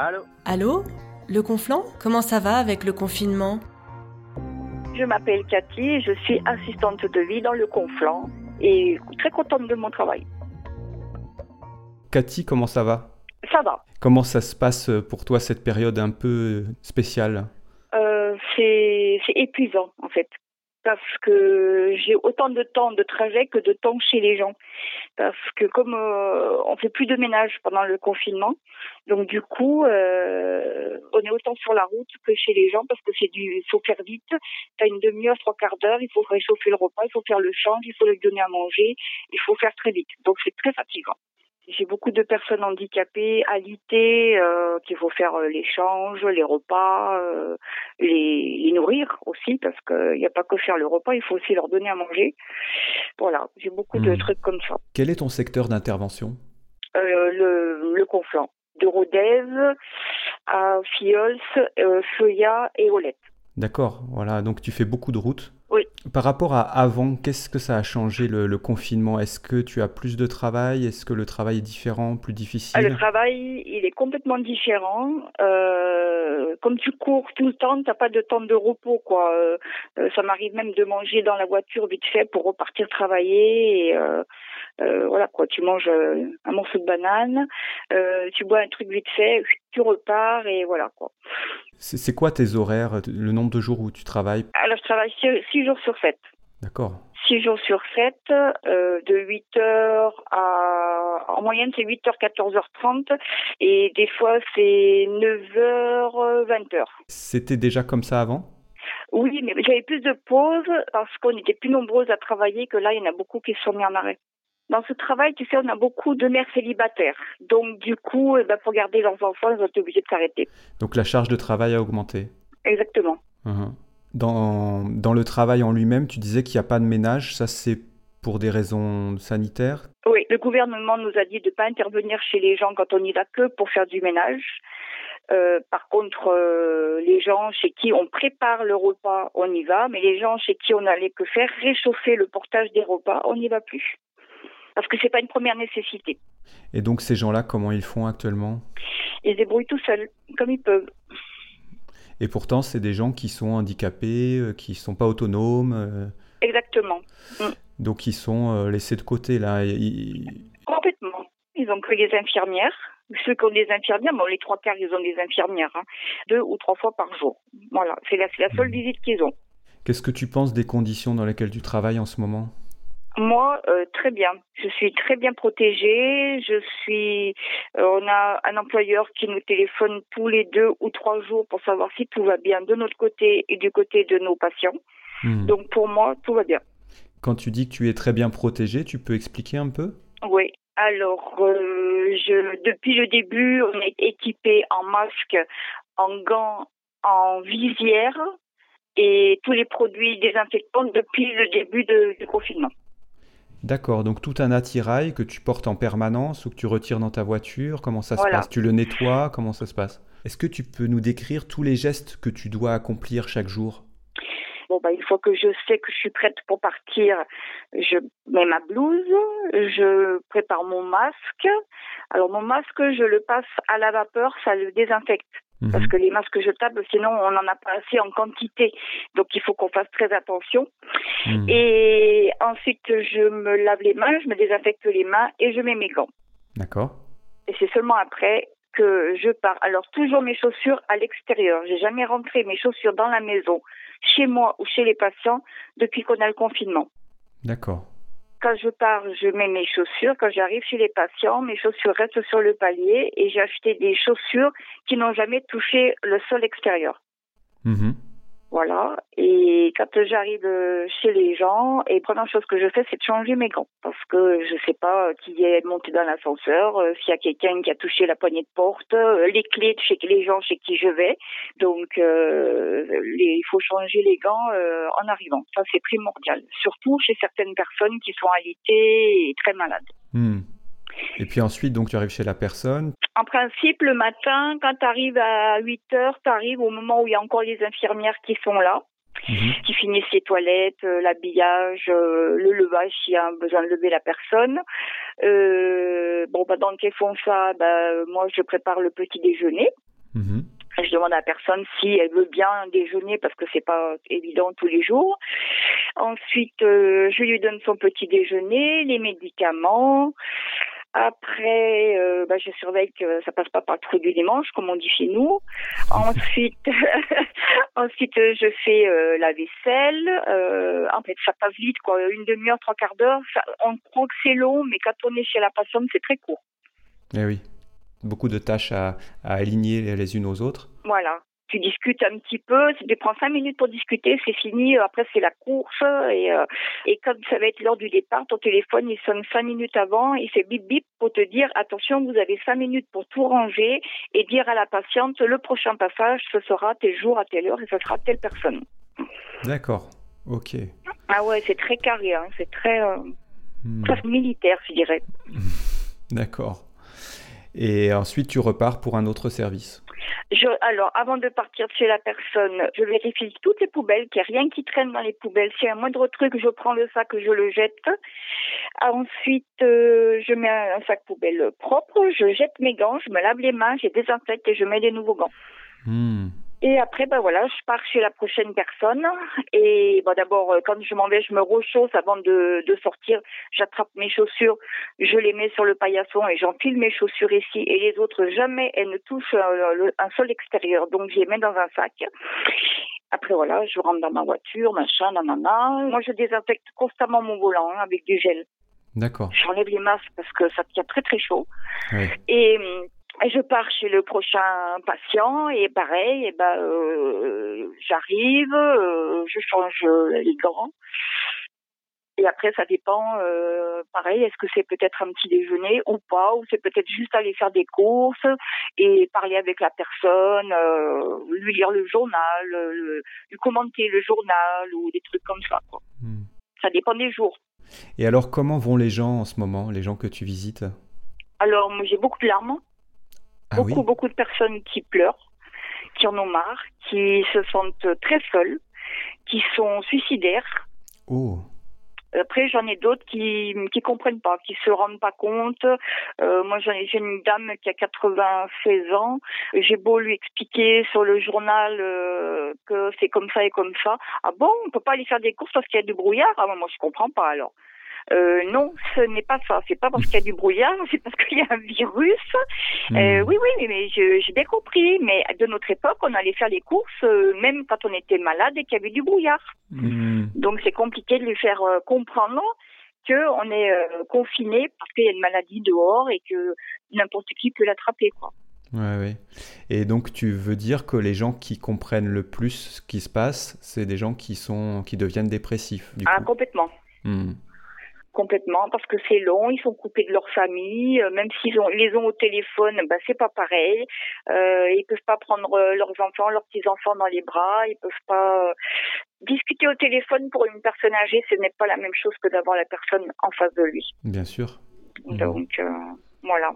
Allô Allô Le Conflant Comment ça va avec le confinement Je m'appelle Cathy, je suis assistante de vie dans le Conflant et très contente de mon travail. Cathy, comment ça va Ça va. Comment ça se passe pour toi cette période un peu spéciale? Euh, c'est c'est épuisant en fait parce que j'ai autant de temps de trajet que de temps chez les gens. Parce que comme euh, on fait plus de ménage pendant le confinement donc du coup euh, on est autant sur la route que chez les gens parce que c'est du faut faire vite. T'as une demi-heure trois quarts d'heure il faut réchauffer le repas il faut faire le change il faut lui donner à manger il faut faire très vite. Donc c'est très fatigant j'ai beaucoup de personnes handicapées, alitées, euh, qu'il faut faire euh, l'échange, les repas, euh, les, les nourrir aussi, parce qu'il n'y a pas que faire le repas, il faut aussi leur donner à manger. Voilà, j'ai beaucoup de Hmm. trucs comme ça. Quel est ton secteur d'intervention? Euh, le, le conflant de Rodez à Fiols, Feuillat et Olette. D'accord, voilà, donc tu fais beaucoup de routes. Oui. Par rapport à avant, qu'est-ce que ça a changé le, le confinement? Est-ce que tu as plus de travail? Est-ce que le travail est différent, plus difficile? Ah, Le travail, il est complètement différent. Euh, comme tu cours tout le temps, t'as pas de temps de repos, quoi. Euh, euh, ça m'arrive même de manger dans la voiture vite fait pour repartir travailler. Et, euh, voilà, quoi. Tu manges euh, un morceau de banane, euh, tu bois un truc vite fait, tu repars et voilà, quoi. C'est quoi tes horaires, le nombre de jours où tu travailles? Alors, je travaille six, six jours sur 7. D'accord. 6 jours sur 7, euh, de 8h à... En moyenne, c'est 8h, 14h30. Et des fois, c'est 9h, 20h. C'était déjà comme ça avant? Oui, mais j'avais plus de pauses parce qu'on était plus nombreuses à travailler que là, il y en a beaucoup qui se sont mis en arrêt. Dans ce travail, tu sais, on a beaucoup de mères célibataires. Donc, du coup, eh ben, pour garder leurs enfants, ils ont été obligés de s'arrêter. Donc la charge de travail a augmenté. Exactement. Mhm. Dans, dans le travail en lui-même, tu disais qu'il n'y a pas de ménage, ça c'est pour des raisons sanitaires? Oui, le gouvernement nous a dit de ne pas intervenir chez les gens quand on y va que pour faire du ménage. Euh, par contre, euh, les gens chez qui on prépare le repas, on y va, mais les gens chez qui on allait que faire réchauffer le portage des repas, on n'y va plus. Parce que c'est pas une première nécessité. Et donc ces gens-là, comment ils font actuellement? Ils se débrouillent tout seuls, comme ils peuvent. Et pourtant, c'est des gens qui sont handicapés, euh, qui sont pas autonomes, euh, Exactement. donc qui sont euh, laissés de côté là. Ils- Complètement. Ils ont que les infirmières. Ceux qui ont des infirmières, bon, les trois quarts, ils ont des infirmières, hein, deux ou trois fois par jour. Voilà, c'est la, c'est la seule visite qu'ils ont. Qu'est-ce que tu penses des conditions dans lesquelles tu travailles en ce moment? Moi, euh, très bien. Je suis très bien protégée. Je suis. euh, on a un employeur qui nous téléphone tous les deux ou trois jours pour savoir si tout va bien de notre côté et du côté de nos patients. Hmm. Donc pour moi, tout va bien. Quand tu dis que tu es très bien protégé, tu peux expliquer un peu? Oui. Alors, euh, je, depuis le début, on est équipé en masque, en gants, en visière et tous les produits désinfectants depuis le début de- du confinement. D'accord, donc tout un attirail que tu portes en permanence ou que tu retires dans ta voiture, comment ça Voilà. se passe? Tu le nettoies, comment ça se passe? Est-ce que tu peux nous décrire tous les gestes que tu dois accomplir chaque jour? Bon, bah, une fois que je sais que je suis prête pour partir, je mets ma blouse, je prépare mon masque. Alors, mon masque, je le passe à la vapeur, ça le désinfecte. Mhm. Parce que les masques jetables, sinon, on n'en a pas assez en quantité. Donc, il faut qu'on fasse très attention. Hmm. Et ensuite, je me lave les mains, je me désinfecte les mains et je mets mes gants. D'accord. Et c'est seulement après que je pars. Alors, toujours mes chaussures à l'extérieur. J'ai jamais rentré mes chaussures dans la maison, chez moi ou chez les patients, depuis qu'on a le confinement. D'accord. Quand je pars, je mets mes chaussures. Quand j'arrive chez les patients, mes chaussures restent sur le palier et j'ai acheté des chaussures qui n'ont jamais touché le sol extérieur. Mhm. Voilà. Et quand j'arrive euh, chez les gens, et première chose que je fais, c'est de changer mes gants. Parce que je sais pas qui est monté dans l'ascenseur, euh, s'il y a quelqu'un qui a touché la poignée de porte, euh, les clés de chez les gens chez qui je vais. Donc, euh, il faut changer les gants euh, en arrivant. Ça, c'est primordial. Surtout chez certaines personnes qui sont alitées et très malades. Hmm. Et puis ensuite, donc tu arrives chez la personne. En principe, le matin, quand tu arrives à 8 heures, tu arrives au moment où il y a encore les infirmières qui sont là. Mhm. qui finissent les toilettes, euh, l'habillage, euh, le levage s'il y a besoin de lever la personne. Euh, bon, bah, dans le font ça, bah, moi je prépare le petit déjeuner. Mhm. Je demande à la personne si elle veut bien déjeuner parce que c'est pas évident tous les jours. Ensuite, je lui donne son petit déjeuner, les médicaments. Après, euh, bah, je surveille que ça passe pas par le trou du dimanche, comme on dit chez nous. Ensuite, ensuite je fais euh, la vaisselle. Euh, en fait, ça passe vite, quoi. Une demi-heure, trois quarts d'heure. On croit que c'est long, mais quand on est chez la patiente, c'est très court. Eh oui. Beaucoup de tâches à, à aligner les unes aux autres. Voilà. Tu discutes un petit peu, tu prends cinq minutes pour discuter, c'est fini. Après, c'est la course. Et, euh, et quand ça va être l'heure du départ, ton téléphone, il sonne cinq minutes avant. Il fait bip bip pour te dire, attention, vous avez cinq minutes pour tout ranger et dire à la patiente, le prochain passage, ce sera tel jour à telle heure et ce sera telle personne. D'accord. Ok. Ah ouais, c'est très carré, hein. c'est très, euh, Hmm. presque militaire, je dirais. D'accord. Et ensuite, tu repars pour un autre service. Je, alors, avant de partir chez la personne, je vérifie toutes les poubelles, qu'il n'y a rien qui traîne dans les poubelles. S'il y a un moindre truc, je prends le sac, je le jette. Ensuite, euh, je mets un sac poubelle propre, je jette mes gants, je me lave les mains, je désinfecte et je mets des nouveaux gants. Hmm. Et après, ben voilà, je pars chez la prochaine personne. Et bon, d'abord, euh, quand je m'en vais, je me rechausse avant de, de sortir. J'attrape mes chaussures, je les mets sur le paillasson et j'enfile mes chaussures ici. Et les autres, jamais elles ne touchent euh, un sol extérieur. Donc, je les mets dans un sac. Après, voilà, je rentre dans ma voiture, machin, nanana. Moi, je désinfecte constamment mon volant hein, avec du gel. D'accord. J'enlève les masques parce que ça tient très, très chaud. Ouais. Et hum, et je pars chez le prochain patient et pareil, et ben euh, j'arrive, euh, je change les gants. Et après, ça dépend, euh, pareil, est-ce que c'est peut-être un petit déjeuner ou pas, ou c'est peut-être juste aller faire des courses et parler avec la personne, euh, lui lire le journal, le- lui commenter le journal ou des trucs comme ça. Quoi. Hmm. Ça dépend des jours. Et alors, comment vont les gens en ce moment, les gens que tu visites? Alors, j'ai beaucoup de larmes. Ah beaucoup, oui beaucoup de personnes qui pleurent, qui en ont marre, qui se sentent très seules, qui sont suicidaires. Oh, Après, j'en ai d'autres qui qui comprennent pas, qui se rendent pas compte. Euh, moi, j'ai une dame qui a 96 ans. J'ai beau lui expliquer sur le journal euh, que c'est comme ça et comme ça. Ah bon, on peut pas aller faire des courses parce qu'il y a du brouillard? Ah moi, je comprends pas alors. Euh, non, ce n'est pas ça. C'est pas parce qu'il y a du brouillard, c'est parce qu'il y a un virus. Euh, Hmm. oui, oui, mais, j'ai bien compris. Mais de notre époque, on allait faire les courses euh, même quand on était malade et qu'il y avait du brouillard. Hmm. Donc c'est compliqué de lui faire euh, comprendre que on est euh, confiné parce qu'il y a une maladie dehors et que n'importe qui peut l'attraper. Quoi. Ouais, ouais. Et donc, tu veux dire que les gens qui comprennent le plus ce qui se passe, c'est des gens qui sont, qui deviennent dépressifs, du Ah, coup? complètement. Hmm. Complètement, parce que c'est long, ils sont coupés de leur famille, euh, même s'ils ont, les ont au téléphone, bah, c'est pas pareil. Euh, ils peuvent pas prendre euh, leurs enfants, leurs petits-enfants dans les bras, ils peuvent pas discuter au téléphone pour une personne âgée, ce n'est pas la même chose que d'avoir la personne en face de lui. Bien sûr. Donc, euh, voilà.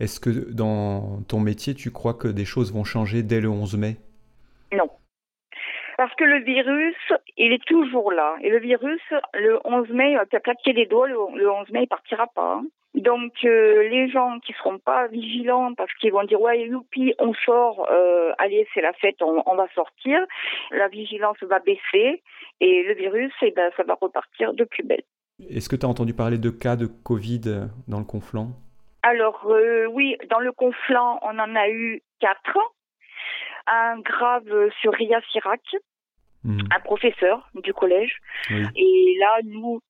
Est-ce que dans ton métier, tu crois que des choses vont changer dès le 11 mai? Non. Parce que le virus, il est toujours là. Et le virus, le 11 mai, tu as claqué les doigts, le, le 11 mai, il partira pas. hein. Donc, euh, les gens qui seront pas vigilants parce qu'ils vont dire, ouais, youpi, on sort, euh, allez, c'est la fête, on, on va sortir, la vigilance va baisser et le virus, eh ben, ça va repartir de plus belle. Est-ce que tu as entendu parler de cas de Covid dans le Conflent? Alors, euh, oui, dans le Conflent, on en a eu quatre. Un grave sur Ria Sirac, Hmm. un professeur du collège. Oui. Et là, nous,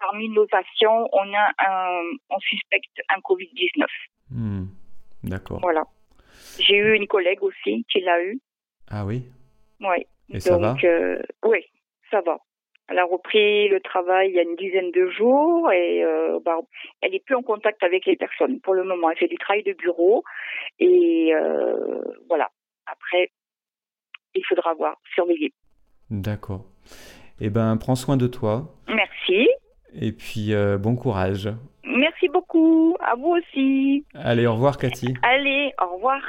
parmi nos patients, on a un, on suspecte un Covid-19. Hmm. D'accord. Voilà. J'ai eu une collègue aussi qui l'a eu. Ah oui? Oui. Et ça va? euh, oui, ça va. Elle a repris le travail il y a une dizaine de jours et euh, bah, elle est plus en contact avec les personnes pour le moment. Elle fait du travail de bureau et euh, voilà. Après, il faudra voir, surveiller. D'accord. Eh ben, prends soin de toi Merci. et puis euh, bon courage. Merci beaucoup. À vous aussi. Allez, au revoir Cathy. Allez, au revoir.